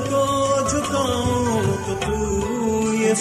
کو جھکاؤں تو تو یہ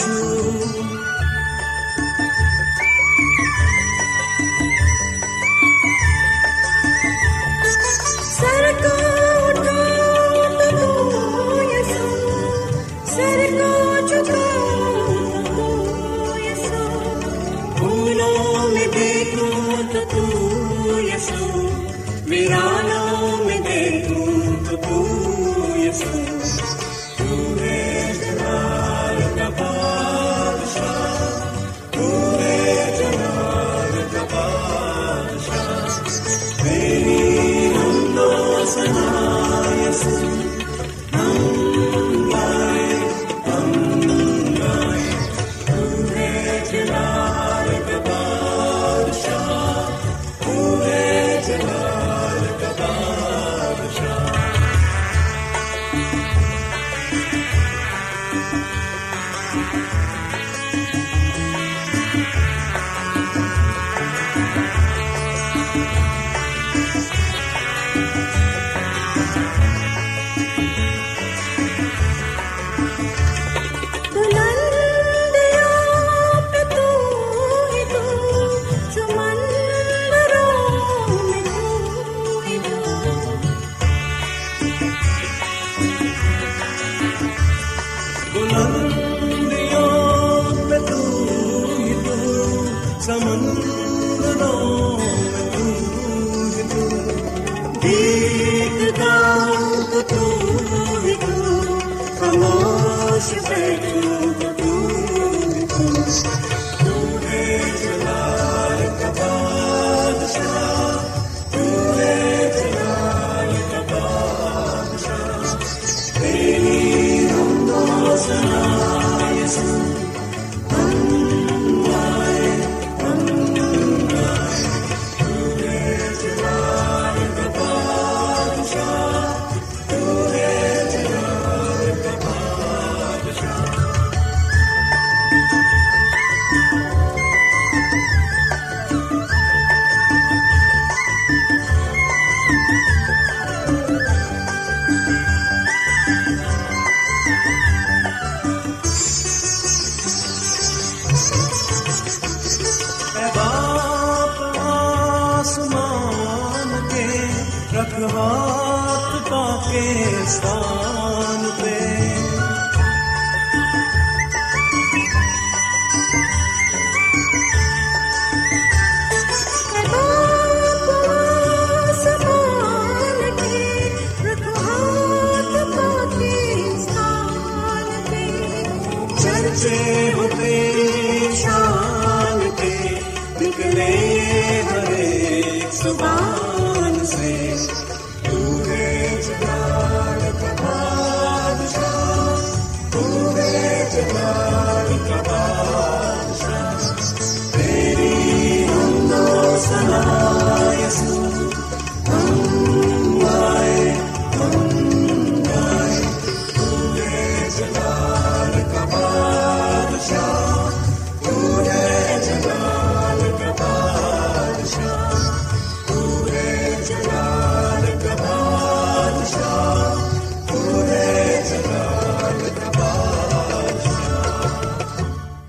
پاکستان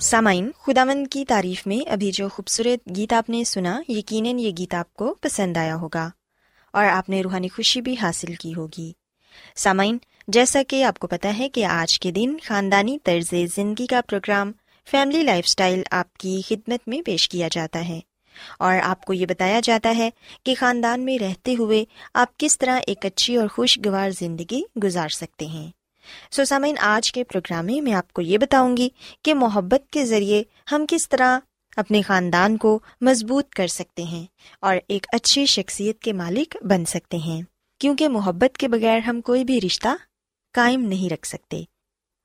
سامعین، خداوند کی تعریف میں ابھی جو خوبصورت گیت آپ نے سنا، یقیناً یہ گیت آپ کو پسند آیا ہوگا اور آپ نے روحانی خوشی بھی حاصل کی ہوگی۔ سامعین، جیسا کہ آپ کو پتا ہے کہ آج کے دن خاندانی طرز زندگی کا پروگرام فیملی لائف سٹائل آپ کی خدمت میں پیش کیا جاتا ہے اور آپ کو یہ بتایا جاتا ہے کہ خاندان میں رہتے ہوئے آپ کس طرح ایک اچھی اور خوشگوار زندگی گزار سکتے ہیں۔ سو سامعین، آج کے پروگرام میں میں آپ کو یہ بتاؤں گی کہ محبت کے ذریعے ہم کس طرح اپنے خاندان کو مضبوط کر سکتے ہیں اور ایک اچھی شخصیت کے مالک بن سکتے ہیں۔ کیونکہ محبت کے بغیر ہم کوئی بھی رشتہ قائم نہیں رکھ سکتے۔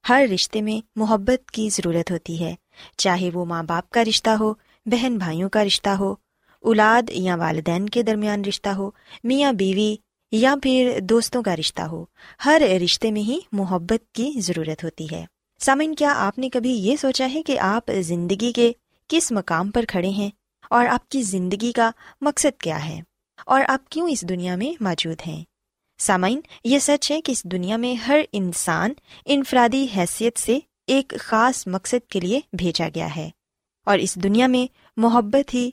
ہر رشتے میں محبت کی ضرورت ہوتی ہے، چاہے وہ ماں باپ کا رشتہ ہو، بہن بھائیوں کا رشتہ ہو، اولاد یا والدین کے درمیان رشتہ ہو، میاں بیوی یا پھر دوستوں کا رشتہ ہو، ہر رشتے میں ہی محبت کی ضرورت ہوتی ہے۔ سامن کیا آپ نے کبھی یہ سوچا ہے کہ آپ زندگی کے کس مقام پر کھڑے ہیں؟ اور آپ کی زندگی کا مقصد کیا ہے؟ اور آپ کیوں اس دنیا میں موجود ہیں؟ سامعین، یہ سچ ہے کہ اس دنیا میں ہر انسان انفرادی حیثیت سے ایک خاص مقصد کے لیے بھیجا گیا ہے۔ اور اس دنیا میں محبت ہی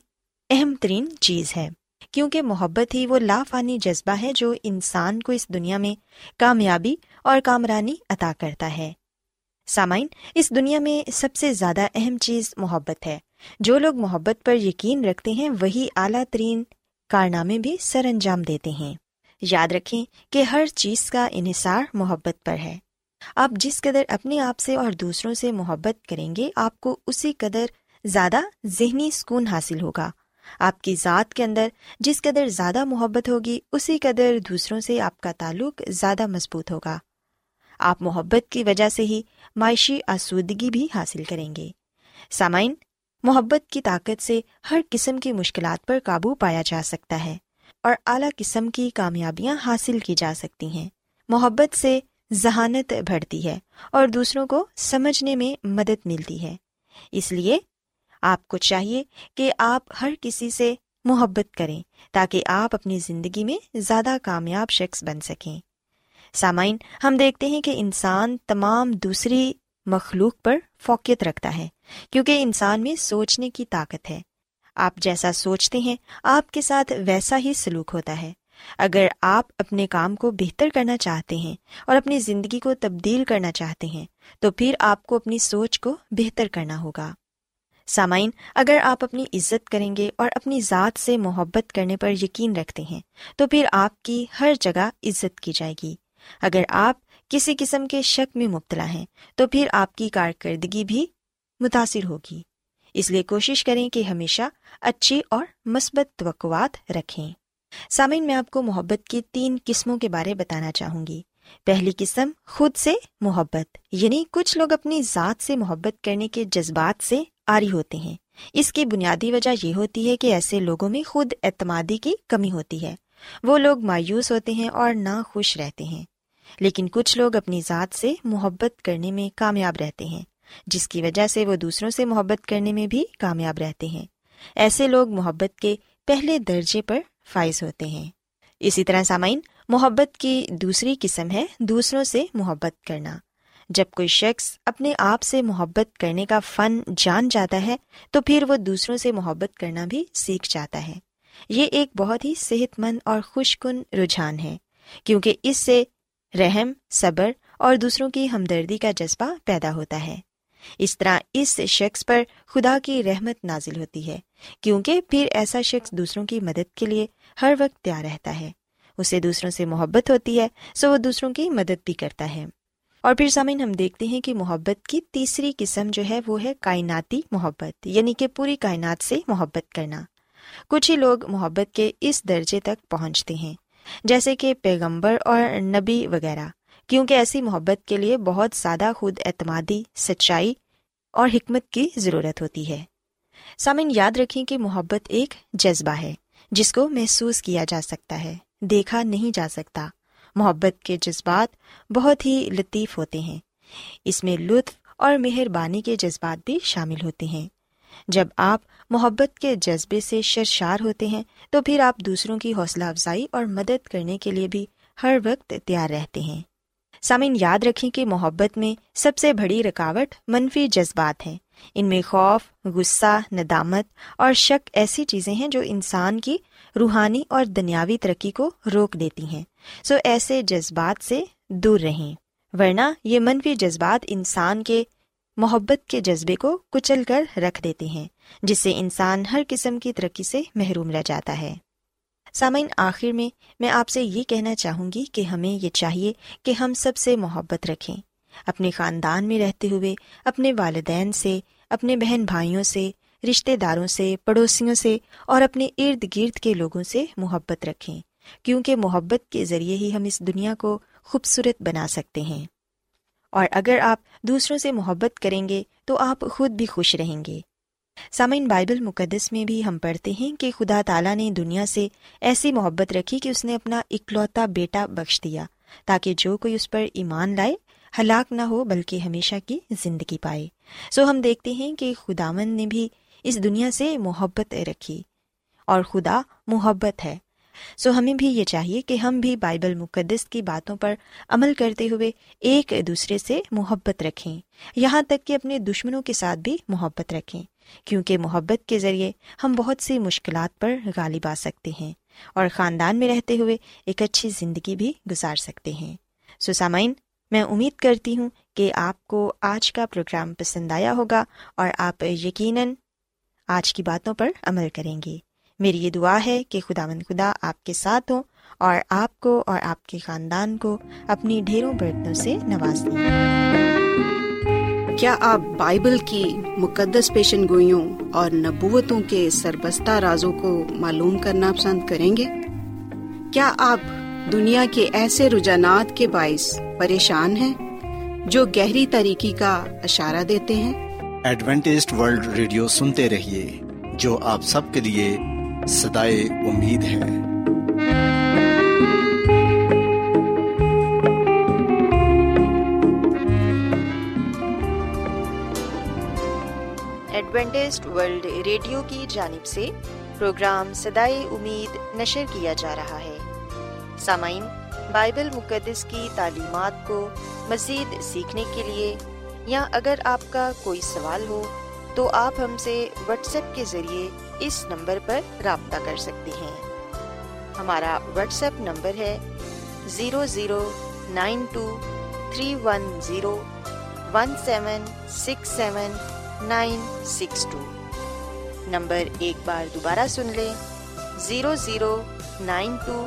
اہم ترین چیز ہے۔ کیونکہ محبت ہی وہ لافانی جذبہ ہے جو انسان کو اس دنیا میں کامیابی اور کامرانی عطا کرتا ہے۔ سامعین، اس دنیا میں سب سے زیادہ اہم چیز محبت ہے۔ جو لوگ محبت پر یقین رکھتے ہیں، وہی اعلیٰ ترین کارنامے بھی سر انجام دیتے ہیں۔ یاد رکھیں کہ ہر چیز کا انحصار محبت پر ہے۔ آپ جس قدر اپنے آپ سے اور دوسروں سے محبت کریں گے، آپ کو اسی قدر زیادہ ذہنی سکون حاصل ہوگا۔ آپ کی ذات کے اندر جس قدر زیادہ محبت ہوگی، اسی قدر دوسروں سے آپ کا تعلق زیادہ مضبوط ہوگا۔ آپ محبت کی وجہ سے ہی معاشی آسودگی بھی حاصل کریں گے۔ سامعین، محبت کی طاقت سے ہر قسم کی مشکلات پر قابو پایا جا سکتا ہے اور اعلیٰ قسم کی کامیابیاں حاصل کی جا سکتی ہیں۔ محبت سے ذہانت بڑھتی ہے اور دوسروں کو سمجھنے میں مدد ملتی ہے۔ اس لیے آپ کو چاہیے کہ آپ ہر کسی سے محبت کریں تاکہ آپ اپنی زندگی میں زیادہ کامیاب شخص بن سکیں۔ سامعین، ہم دیکھتے ہیں کہ انسان تمام دوسری مخلوق پر فوقیت رکھتا ہے، کیونکہ انسان میں سوچنے کی طاقت ہے۔ آپ جیسا سوچتے ہیں، آپ کے ساتھ ویسا ہی سلوک ہوتا ہے۔ اگر آپ اپنے کام کو بہتر کرنا چاہتے ہیں اور اپنی زندگی کو تبدیل کرنا چاہتے ہیں، تو پھر آپ کو اپنی سوچ کو بہتر کرنا ہوگا۔ سامعین، اگر آپ اپنی عزت کریں گے اور اپنی ذات سے محبت کرنے پر یقین رکھتے ہیں، تو پھر آپ کی ہر جگہ عزت کی جائے گی۔ اگر آپ کسی قسم کے شک میں مبتلا ہیں، تو پھر آپ کی کارکردگی بھی متاثر ہوگی۔ اس لیے کوشش کریں کہ ہمیشہ اچھی اور مثبت توقعات رکھیں۔ سامعین، میں آپ کو محبت کی تین قسموں کے بارے بتانا چاہوں گی۔ پہلی قسم، خود سے محبت یعنی کچھ لوگ اپنی ذات سے محبت کرنے کے جذبات سے آری ہوتے ہیں۔ اس کی بنیادی وجہ یہ ہوتی ہے کہ ایسے لوگوں میں خود اعتمادی کی کمی ہوتی ہے۔ وہ لوگ مایوس ہوتے ہیں اور نہ خوش رہتے ہیں۔ لیکن کچھ لوگ اپنی ذات سے محبت کرنے میں کامیاب رہتے ہیں، جس کی وجہ سے وہ دوسروں سے محبت کرنے میں بھی کامیاب رہتے ہیں۔ ایسے لوگ محبت کے پہلے درجے پر فائز ہوتے ہیں۔ اسی طرح سامعین، محبت کی دوسری قسم ہے دوسروں سے محبت کرنا۔ جب کوئی شخص اپنے آپ سے محبت کرنے کا فن جان جاتا ہے، تو پھر وہ دوسروں سے محبت کرنا بھی سیکھ جاتا ہے۔ یہ ایک بہت ہی صحت مند اور خوش کن رجحان ہے، کیونکہ اس سے رحم، صبر اور دوسروں کی ہمدردی کا جذبہ پیدا ہوتا ہے۔ اس طرح اس شخص پر خدا کی رحمت نازل ہوتی ہے، کیونکہ پھر ایسا شخص دوسروں کی مدد کے لیے ہر وقت تیار رہتا ہے۔ اسے دوسروں سے محبت ہوتی ہے، سو وہ دوسروں کی مدد بھی کرتا ہے۔ اور پھر سامعین ہم دیکھتے ہیں کہ محبت کی تیسری قسم جو ہے وہ ہے کائناتی محبت یعنی کہ پوری کائنات سے محبت کرنا۔ کچھ ہی لوگ محبت کے اس درجے تک پہنچتے ہیں، جیسے کہ پیغمبر اور نبی وغیرہ، کیونکہ ایسی محبت کے لیے بہت زیادہ خود اعتمادی، سچائی اور حکمت کی ضرورت ہوتی ہے۔ سامن یاد رکھیں کہ محبت ایک جذبہ ہے، جس کو محسوس کیا جا سکتا ہے، دیکھا نہیں جا سکتا۔ محبت کے جذبات بہت ہی لطیف ہوتے ہیں۔ اس میں لطف اور مہربانی کے جذبات بھی شامل ہوتے ہیں۔ جب آپ محبت کے جذبے سے شرشار ہوتے ہیں، تو پھر آپ دوسروں کی حوصلہ افزائی اور مدد کرنے کے لیے بھی ہر وقت تیار رہتے ہیں۔ سامعین، یاد رکھیں کہ محبت میں سب سے بڑی رکاوٹ منفی جذبات ہیں۔ ان میں خوف، غصہ، ندامت اور شک ایسی چیزیں ہیں جو انسان کی روحانی اور دنیاوی ترقی کو روک دیتی ہیں۔ سو ایسے جذبات سے دور رہیں۔ ورنہ یہ منفی جذبات انسان کے محبت کے جذبے کو کچل کر رکھ دیتے ہیں، جس سے انسان ہر قسم کی ترقی سے محروم رہ جاتا ہے۔ سامعین، آخر میں میں آپ سے یہ کہنا چاہوں گی کہ ہمیں یہ چاہیے کہ ہم سب سے محبت رکھیں۔ اپنے خاندان میں رہتے ہوئے، اپنے والدین سے، اپنے بہن بھائیوں سے رشتے داروں سے، پڑوسیوں سے اور اپنے ارد گرد کے لوگوں سے محبت رکھیں، کیونکہ محبت کے ذریعے ہی ہم اس دنیا کو خوبصورت بنا سکتے ہیں۔ اور اگر آپ دوسروں سے محبت کریں گے، تو آپ خود بھی خوش رہیں گے۔ سامعین، بائبل مقدس میں بھی ہم پڑھتے ہیں کہ خدا تعالیٰ نے دنیا سے ایسی محبت رکھی کہ اس نے اپنا اکلوتا بیٹا بخش دیا، تاکہ جو کوئی اس پر ایمان لائے ہلاک نہ ہو بلکہ ہمیشہ کی زندگی پائے۔ سو ہم دیکھتے ہیں کہ خداون نے بھی اس دنیا سے محبت رکھی اور خدا محبت ہے۔ سو ہمیں بھی یہ چاہیے کہ ہم بھی بائبل مقدس کی باتوں پر عمل کرتے ہوئے ایک دوسرے سے محبت رکھیں۔ یہاں تک کہ اپنے دشمنوں کے ساتھ بھی محبت رکھیں۔ کیونکہ محبت کے ذریعے ہم بہت سی مشکلات پر غالب آ سکتے ہیں اور خاندان میں رہتے ہوئے ایک اچھی زندگی بھی گزار سکتے ہیں۔ سو سامعین میں امید کرتی ہوں کہ آپ کو آج کا پروگرام پسند آیا ہوگا اور آپ یقیناً آج کی باتوں پر عمل کریں گے۔ میری یہ دعا ہے کہ خدا مند خدا آپ کے ساتھ ہوں اور آپ کو اور آپ کے خاندان کو اپنی ڈھیروں برتنوں سے نواز دیں کیا آپ بائبل کی مقدس پیشن گوئیوں اور نبوتوں کے سربستہ رازوں کو معلوم کرنا پسند کریں گے؟ کیا آپ دنیا کے ایسے رجحانات کے باعث پریشان ہیں جو گہری طریقے کا اشارہ دیتے ہیں۔ ایڈوینٹسڈ ورلڈ ریڈیو سنتے رہیے جو آپ سب کے لیے صدائے امید ہے۔ ایڈوینٹسڈ ورلڈ ریڈیو کی جانب سے پروگرام سدائے امید نشر کیا جا رہا ہے۔ سامعین، بائبل مقدس کی تعلیمات کو مزید سیکھنے کے لیے یا اگر آپ کا کوئی سوال ہو، تو آپ ہم سے واٹس ایپ کے ذریعے اس نمبر پر رابطہ کر سکتے ہیں۔ ہمارا واٹس ایپ نمبر ہے zero zero nine two three one zero one seven six seven nine six two. Number ایک بار دوبارہ سن لیں، zero zero nine two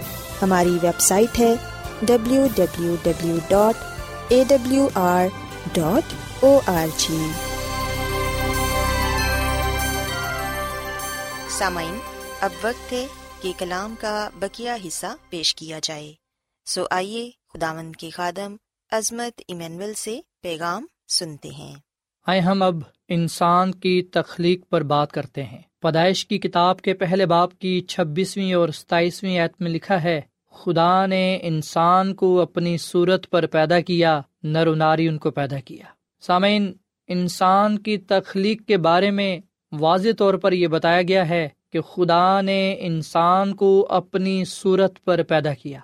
ہماری ویب سائٹ ہے W W W dot A W R dot O R G سامعین، اب وقت ہے کہ کلام کا بکیا حصہ پیش کیا جائے۔ سو آئیے خداوند کے خادم عظمت ایمینول سے پیغام سنتے ہیں۔ آئے ہم اب انسان کی تخلیق پر بات کرتے ہیں۔ پیدائش کی کتاب کے پہلے باپ کی چھبیسویں اور ستائیسویں ایت میں لکھا ہے خدا نے انسان کو اپنی صورت پر پیدا کیا، نر و ناری ان کو پیدا کیا۔ سامعین، انسان کی تخلیق کے بارے میں واضح طور پر یہ بتایا گیا ہے کہ خدا نے انسان کو اپنی صورت پر پیدا کیا۔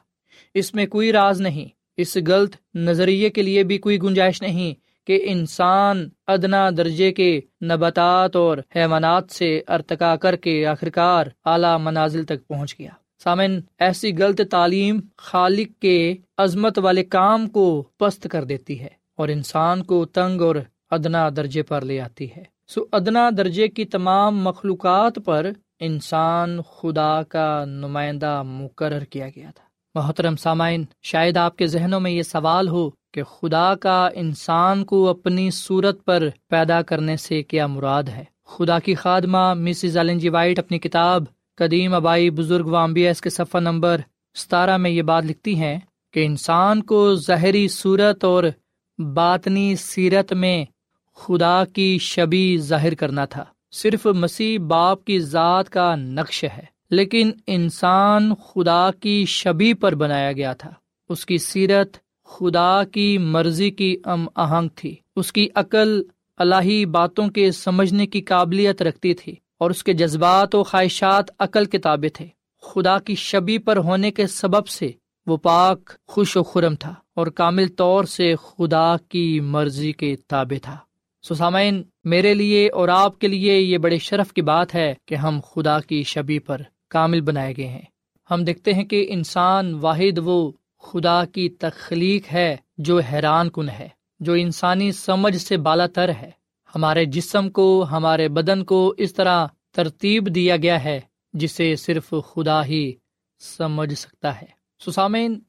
اس میں کوئی راز نہیں، اس غلط نظریے کے لیے بھی کوئی گنجائش نہیں کہ انسان ادنا درجے کے نباتات اور حیوانات سے ارتقا کر کے آخرکار اعلیٰ منازل تک پہنچ گیا۔ سامن، ایسی غلط تعلیم خالق کے عظمت والے کام کو پست کر دیتی ہے اور انسان کو تنگ اور ادنا درجے پر لے آتی ہے۔ سو ادنا درجے کی تمام مخلوقات پر انسان خدا کا نمائندہ مقرر کیا گیا تھا۔ محترم سامعین، شاید آپ کے ذہنوں میں یہ سوال ہو کہ خدا کا انسان کو اپنی صورت پر پیدا کرنے سے کیا مراد ہے؟ خدا کی خادمہ مسز ایلن جی وائٹ اپنی کتاب قدیم ابائی بزرگ وامبیس کے صفحہ نمبر ستارہ میں یہ بات لکھتی ہیں کہ انسان کو ظاہری صورت اور باطنی سیرت میں خدا کی شبی ظاہر کرنا تھا۔ صرف مسیح باپ کی ذات کا نقش ہے، لیکن انسان خدا کی شبی پر بنایا گیا تھا۔ اس کی سیرت خدا کی مرضی کی ام آہنگ تھی۔ اس کی عقل الہی باتوں کے سمجھنے کی قابلیت رکھتی تھی۔ اور اس کے جذبات و خواہشات عقل کے تابع تھے۔ خدا کی شبی پر ہونے کے سبب سے وہ پاک، خوش و خرم تھا اور کامل طور سے خدا کی مرضی کے تابع تھا۔ سسامین میرے لیے اور آپ کے لیے یہ بڑے شرف کی بات ہے کہ ہم خدا کی شبی پر کامل بنائے گئے ہیں۔ ہم دیکھتے ہیں کہ انسان واحد وہ خدا کی تخلیق ہے جو حیران کن ہے، جو انسانی سمجھ سے بالا تر ہے۔ ہمارے جسم کو، ہمارے بدن کو اس طرح ترتیب دیا گیا ہے، جسے صرف خدا ہی سمجھ سکتا ہے۔ سسامین،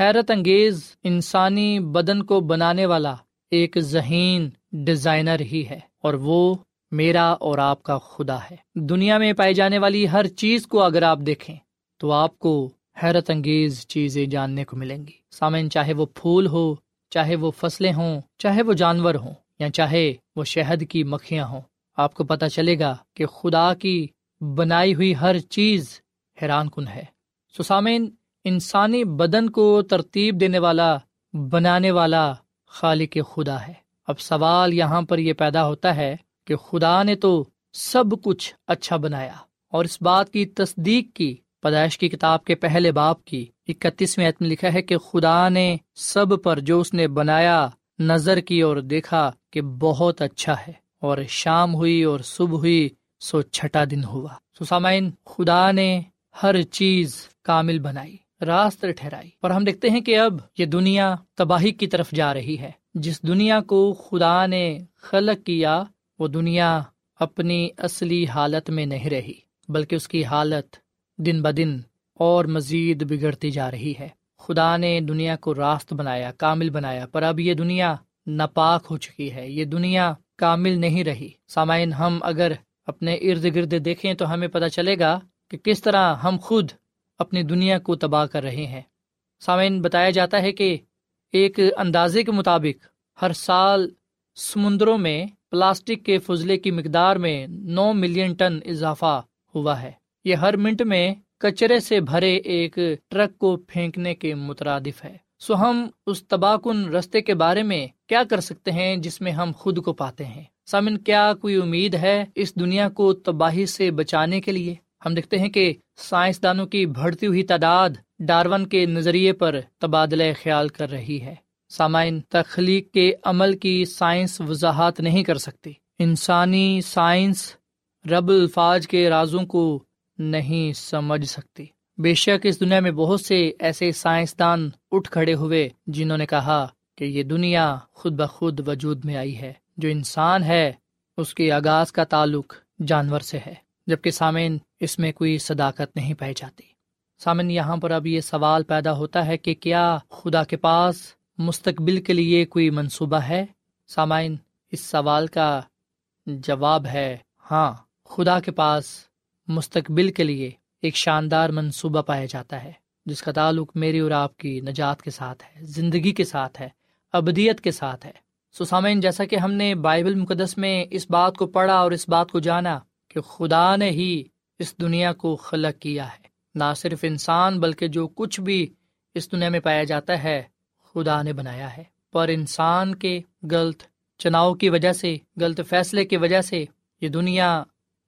حیرت انگیز انسانی بدن کو بنانے والا ایک ذہین ڈیزائنر ہی ہے اور وہ میرا اور آپ کا خدا ہے۔ دنیا میں پائی جانے والی ہر چیز کو اگر آپ دیکھیں، تو آپ کو حیرت انگیز چیزیں جاننے کو ملیں گی۔ سامعین، چاہے وہ پھول ہو، چاہے وہ فصلیں ہوں، چاہے وہ جانور ہوں یا چاہے وہ شہد کی مکھیاں ہوں، آپ کو پتا چلے گا کہ خدا کی بنائی ہوئی ہر چیز حیران کن ہے۔ سو سامعین، انسانی بدن کو ترتیب دینے والا، بنانے والا خالق خدا ہے۔ اب سوال یہاں پر یہ پیدا ہوتا ہے کہ خدا نے تو سب کچھ اچھا بنایا اور اس بات کی تصدیق کی، پیدائش کی کتاب کے پہلے باپ کی، اکتیسویں میں لکھا ہے کہ خدا نے سب پر جو اس نے بنایا نظر کی اور دیکھا کہ بہت اچھا ہے اور شام ہوئی اور صبح ہوئی، سو چھٹا دن ہوا۔ سو سامعین، خدا نے ہر چیز کامل بنائی، راست ٹھہرائی۔ اور ہم دیکھتے ہیں کہ اب یہ دنیا تباہی کی طرف جا رہی ہے۔ جس دنیا کو خدا نے خلق کیا، وہ دنیا اپنی اصلی حالت میں نہیں رہی، بلکہ اس کی حالت دن بدن اور مزید بگڑتی جا رہی ہے۔ خدا نے دنیا کو راست بنایا، کامل بنایا، پر اب یہ دنیا ناپاک ہو چکی ہے، یہ دنیا کامل نہیں رہی۔ سامعین، ہم اگر اپنے ارد گرد دیکھیں تو ہمیں پتہ چلے گا کہ کس طرح ہم خود اپنی دنیا کو تباہ کر رہے ہیں۔ سامعین، بتایا جاتا ہے کہ ایک اندازے کے مطابق ہر سال سمندروں میں پلاسٹک کے فضلے کی مقدار میں نو ملین ٹن اضافہ ہوا ہے۔ یہ ہر منٹ میں کچرے سے بھرے ایک ٹرک کو پھینکنے کے مترادف ہے۔ سو ہم اس تباہ کن رستے کے بارے میں کیا کر سکتے ہیں جس میں ہم خود کو پاتے ہیں؟ سامن، کیا کوئی امید ہے اس دنیا کو تباہی سے بچانے کے لیے؟ ہم دیکھتے ہیں کہ سائنسدانوں کی بڑھتی ہوئی تعداد ڈارون کے نظریے پر تبادلہ خیال کر رہی ہے۔ سامعین، تخلیق کے عمل کی سائنس وضاحت نہیں کر سکتی۔ انسانی سائنس رب الفاظ کے رازوں کو نہیں سمجھ سکتی۔ بے شک اس دنیا میں بہت سے ایسے سائنسدان اٹھ کھڑے ہوئے جنہوں نے کہا کہ یہ دنیا خود بخود وجود میں آئی ہے۔ جو انسان ہے، اس کے آغاز کا تعلق جانور سے ہے، جبکہ سامعین اس میں کوئی صداقت نہیں پائی جاتی۔ سامن، یہاں پر اب یہ سوال پیدا ہوتا ہے کہ کیا خدا کے پاس مستقبل کے لیے کوئی منصوبہ ہے؟ سامعین اس سوال کا جواب ہے ہاں خدا کے پاس مستقبل کے لیے ایک شاندار منصوبہ پایا جاتا ہے، جس کا تعلق میری اور آپ کی نجات کے ساتھ ہے، زندگی کے ساتھ ہے، ابدیت کے ساتھ ہے۔ سسامین جیسا کہ ہم نے بائبل مقدس میں اس بات کو پڑھا اور اس بات کو جانا کہ خدا نے ہی اس دنیا کو خلق کیا ہے۔ نہ صرف انسان بلکہ جو کچھ بھی اس دنیا میں پایا جاتا ہے، خدا نے بنایا ہے۔ پر انسان کے غلط چناؤ کی وجہ سے، غلط فیصلے کی وجہ سے یہ دنیا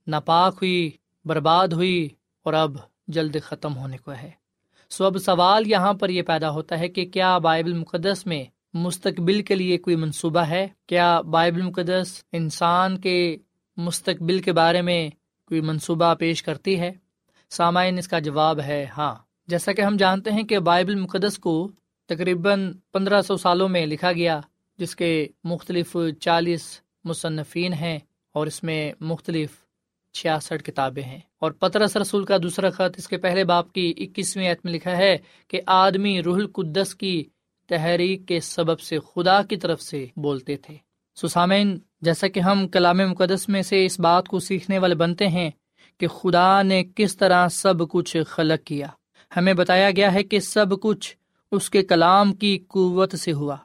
ناپاک ہوئی برباد ہوئی اور اب جلد ختم ہونے کو ہے۔ سو اب سوال یہاں پر یہ پیدا ہوتا ہے کہ کیا بائبل مقدس میں مستقبل کے لیے کوئی منصوبہ ہے؟ کیا بائبل مقدس انسان کے مستقبل کے بارے میں کوئی منصوبہ پیش کرتی ہے؟ سامعین، اس کا جواب ہے ہاں۔ جیسا کہ ہم جانتے ہیں کہ بائبل مقدس کو تقریباً پندرہ سو سالوں میں لکھا گیا، جس کے مختلف چالیس مصنفین ہیں اور اس میں مختلف چھیاسٹھ کتابیں ہیں۔ اور پترس رسول کا دوسرا خط اس کے پہلے باپ کی اکیسویں عت میں لکھا ہے کہ آدمی روح القدس کی تحریک کے سبب سے خدا کی طرف سے بولتے تھے۔ سسامین جیسا کہ ہم کلام مقدس میں سے اس بات کو سیکھنے والے بنتے ہیں کہ خدا نے کس طرح سب کچھ خلق کیا۔ ہمیں بتایا گیا ہے کہ سب کچھ اس کے کلام کی قوت سے ہوا۔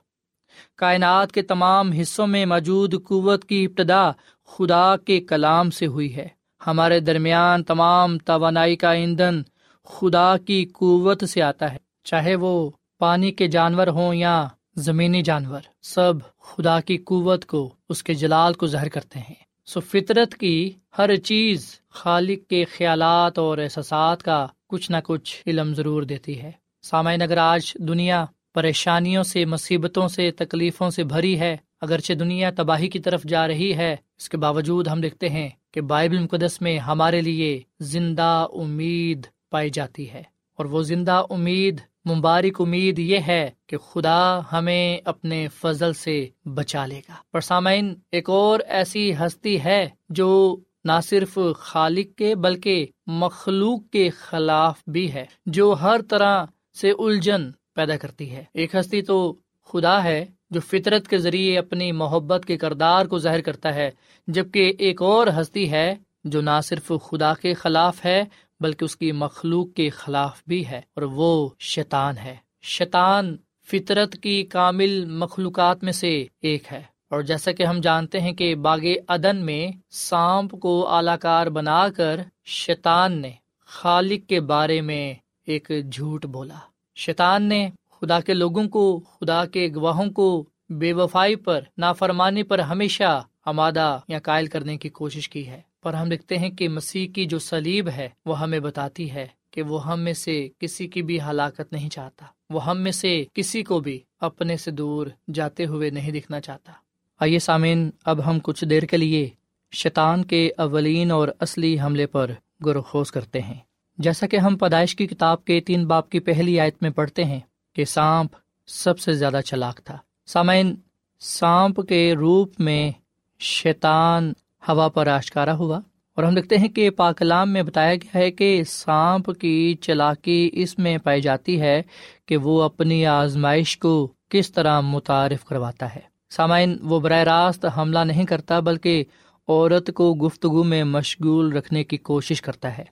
کائنات کے تمام حصوں میں موجود قوت کی ابتدا خدا کے کلام سے ہوئی ہے۔ ہمارے درمیان تمام توانائی کا ایندھن خدا کی قوت سے آتا ہے۔ چاہے وہ پانی کے جانور ہوں یا زمینی جانور، سب خدا کی قوت کو، اس کے جلال کو ظاہر کرتے ہیں۔ سو فطرت کی ہر چیز خالق کے خیالات اور احساسات کا کچھ نہ کچھ علم ضرور دیتی ہے۔ سامعین اگر آج دنیا پریشانیوں سے، مصیبتوں سے، تکلیفوں سے بھری ہے اگرچہ دنیا تباہی کی طرف جا رہی ہے، اس کے باوجود ہم دیکھتے ہیں کہ بائبل مقدس میں ہمارے لیے زندہ امید پائی جاتی ہے۔ اور وہ زندہ امید، مبارک امید یہ ہے کہ خدا ہمیں اپنے فضل سے بچا لے گا۔ پر سامعین، ایک اور ایسی ہستی ہے جو نہ صرف خالق کے بلکہ مخلوق کے خلاف بھی ہے، جو ہر طرح سے الجھن پیدا کرتی ہے۔ ایک ہستی تو خدا ہے جو فطرت کے ذریعے اپنی محبت کے کردار کو ظاہر کرتا ہے، جبکہ ایک اور ہستی ہے جو نہ صرف خدا کے خلاف ہے، بلکہ اس کی مخلوق کے خلاف بھی ہے، اور وہ شیطان ہے۔ شیطان فطرت کی کامل مخلوقات میں سے ایک ہے۔ اور جیسا کہ ہم جانتے ہیں کہ باغ ادن میں سانپ کو اعلی کار بنا کر شیطان نے خالق کے بارے میں ایک جھوٹ بولا۔ شیطان نے خدا کے لوگوں کو، خدا کے گواہوں کو بے وفائی پر، نافرمانی پر ہمیشہ آمادہ یا قائل کرنے کی کوشش کی ہے۔ پر ہم دیکھتے ہیں کہ مسیح کی جو سلیب ہے، وہ ہمیں بتاتی ہے کہ وہ ہم میں سے کسی کی بھی ہلاکت نہیں چاہتا۔ وہ ہم میں سے کسی کو بھی اپنے سے دور جاتے ہوئے نہیں دکھنا چاہتا۔ آئیے سامعین، اب ہم کچھ دیر کے لیے شیطان کے اولین اور اصلی حملے پر گرخوز کرتے ہیں۔ جیسا کہ ہم پیدائش کی کتاب کے تین باپ کی پہلی آیت میں پڑھتے ہیں کہ سانپ سب سے زیادہ چلاک تھا۔ سامعین، سانپ کے روپ میں شیطان ہوا پر آشکارا ہوا۔ اور ہم دیکھتے ہیں کہ پاکلام میں بتایا گیا ہے کہ سانپ کی چلاکی اس میں پائی جاتی ہے کہ وہ اپنی آزمائش کو کس طرح متعارف کرواتا ہے۔ سامعین، وہ براہ راست حملہ نہیں کرتا بلکہ عورت کو گفتگو میں مشغول رکھنے کی کوشش کرتا ہے۔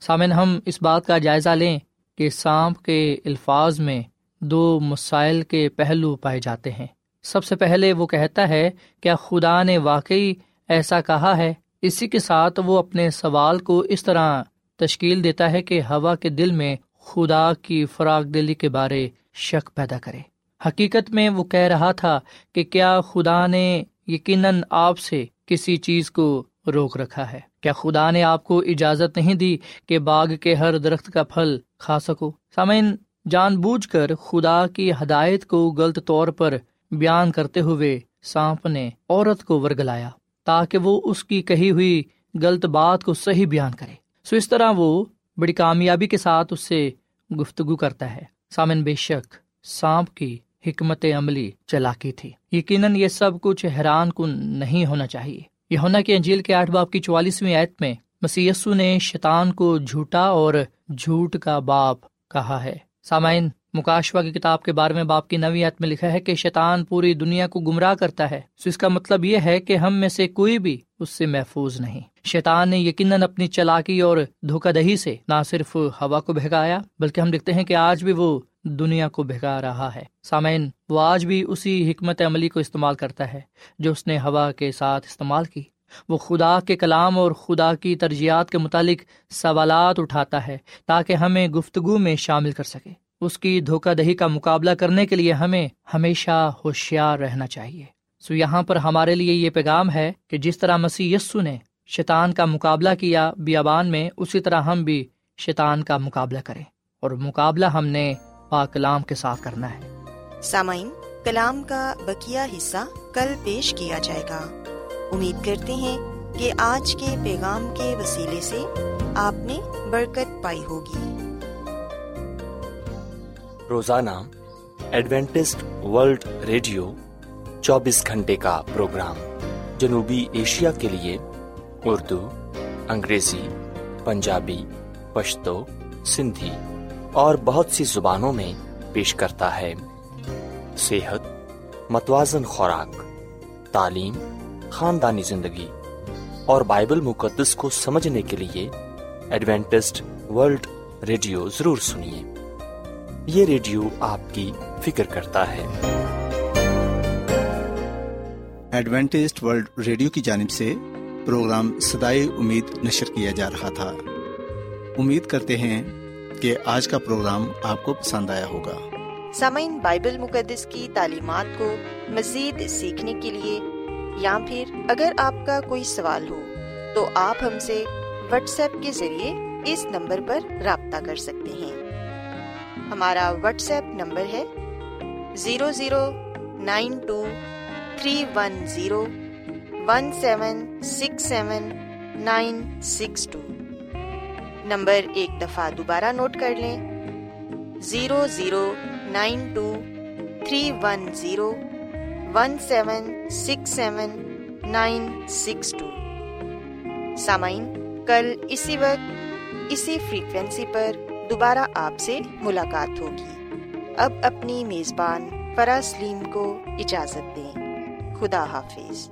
سامن ہم اس بات کا جائزہ لیں کہ سانپ کے الفاظ میں دو مسائل کے پہلو پائے جاتے ہیں۔ سب سے پہلے وہ کہتا ہے کیا خدا نے واقعی ایسا کہا ہے؟ اسی کے ساتھ وہ اپنے سوال کو اس طرح تشکیل دیتا ہے کہ ہوا کے دل میں خدا کی فراغ دلی کے بارے شک پیدا کرے۔ حقیقت میں وہ کہہ رہا تھا کہ کیا خدا نے یقیناً آپ سے کسی چیز کو روک رکھا ہے؟ کیا خدا نے آپ کو اجازت نہیں دی کہ باغ کے ہر درخت کا پھل کھا سکو؟ سامعین جان بوجھ کر خدا کی ہدایت کو غلط طور پر بیان کرتے ہوئے سانپ نے عورت کو ورگلایا تاکہ وہ اس کی کہی ہوئی غلط بات کو صحیح بیان کرے۔ سو اس طرح وہ بڑی کامیابی کے ساتھ اس سے گفتگو کرتا ہے۔ سامن بے شک سانپ کی حکمت عملی چلاکی تھی۔ یقیناً یہ سب کچھ حیران کن نہیں ہونا چاہیے۔ یہ ہونا کہ انجیل کے آٹھ باپ کی چوالیسویں آیت میں مسی نے شیطان کو جھوٹا اور جھوٹ کا باپ کہا ہے۔ سامعین مکاشوا کی کتاب کے بارے میں باپ کی نویت میں لکھا ہے کہ شیطان پوری دنیا کو گمراہ کرتا ہے۔ تو اس کا مطلب یہ ہے کہ ہم میں سے کوئی بھی اس سے محفوظ نہیں۔ شیطان نے یقیناً اپنی چلاکی اور دھوکہ دہی سے نہ صرف ہوا کو بہگایا بلکہ ہم دیکھتے ہیں کہ آج بھی وہ دنیا کو بھگا رہا ہے۔ سامعین، وہ آج بھی اسی حکمت عملی کو استعمال کرتا ہے جو اس نے ہوا کے ساتھ استعمال کی۔ وہ خدا کے کلام اور خدا کی ترجیحات کے متعلق سوالات اٹھاتا ہے تاکہ ہمیں گفتگو میں شامل کر سکے۔ اس کی دھوکہ دہی کا مقابلہ کرنے کے لیے ہمیں ہمیشہ ہوشیار رہنا چاہیے۔ سو یہاں پر ہمارے لیے یہ پیغام ہے کہ جس طرح مسیح یسو نے شیطان کا مقابلہ کیا بیابان میں، اسی طرح ہم بھی شیطان کا مقابلہ کریں۔ اور مقابلہ ہم نے پاک کلام کے ساتھ کرنا ہے۔ سامعین، کلام کا بکیا حصہ کل پیش کیا جائے گا۔ امید کرتے ہیں کہ آج کے پیغام کے وسیلے سے آپ نے برکت پائی ہوگی۔ روزانہ ایڈوینٹسٹ ورلڈ ریڈیو چوبیس گھنٹے کا پروگرام جنوبی ایشیا کے لیے اردو، انگریزی، پنجابی، پشتو، سندھی اور بہت سی زبانوں میں پیش کرتا ہے۔ صحت، متوازن خوراک، تعلیم خاندانی زندگی اور بائبل مقدس کو سمجھنے کے لیے ایڈوینٹسٹ ورلڈ ریڈیو ضرور سنیے۔ یہ ریڈیو آپ کی فکر کرتا ہے۔ ایڈوینٹسٹ ورلڈ ریڈیو کی جانب سے پروگرام سدائے امید نشر کیا جا رہا تھا۔ امید کرتے ہیں کہ آج کا پروگرام آپ کو پسند آیا ہوگا۔ سامعین بائبل مقدس کی تعلیمات کو مزید سیکھنے کے لیے یا پھر اگر آپ کا کوئی سوال ہو، تو آپ ہم سے واٹس ایپ کے ذریعے اس نمبر پر رابطہ کر سکتے ہیں۔ ہمارا واٹس ایپ نمبر ہے zero zero nine two three one zero one seven six seven nine six two. Number ایک دفعہ دوبارہ نوٹ کر لیں۔ Zero zero nine two three one zero one seven six seven nine six two سامعین کل اسی وقت اسی فریکوینسی پر دوبارہ آپ سے ملاقات ہوگی اب اپنی میزبان فرا سلیم کو اجازت دیں خدا حافظ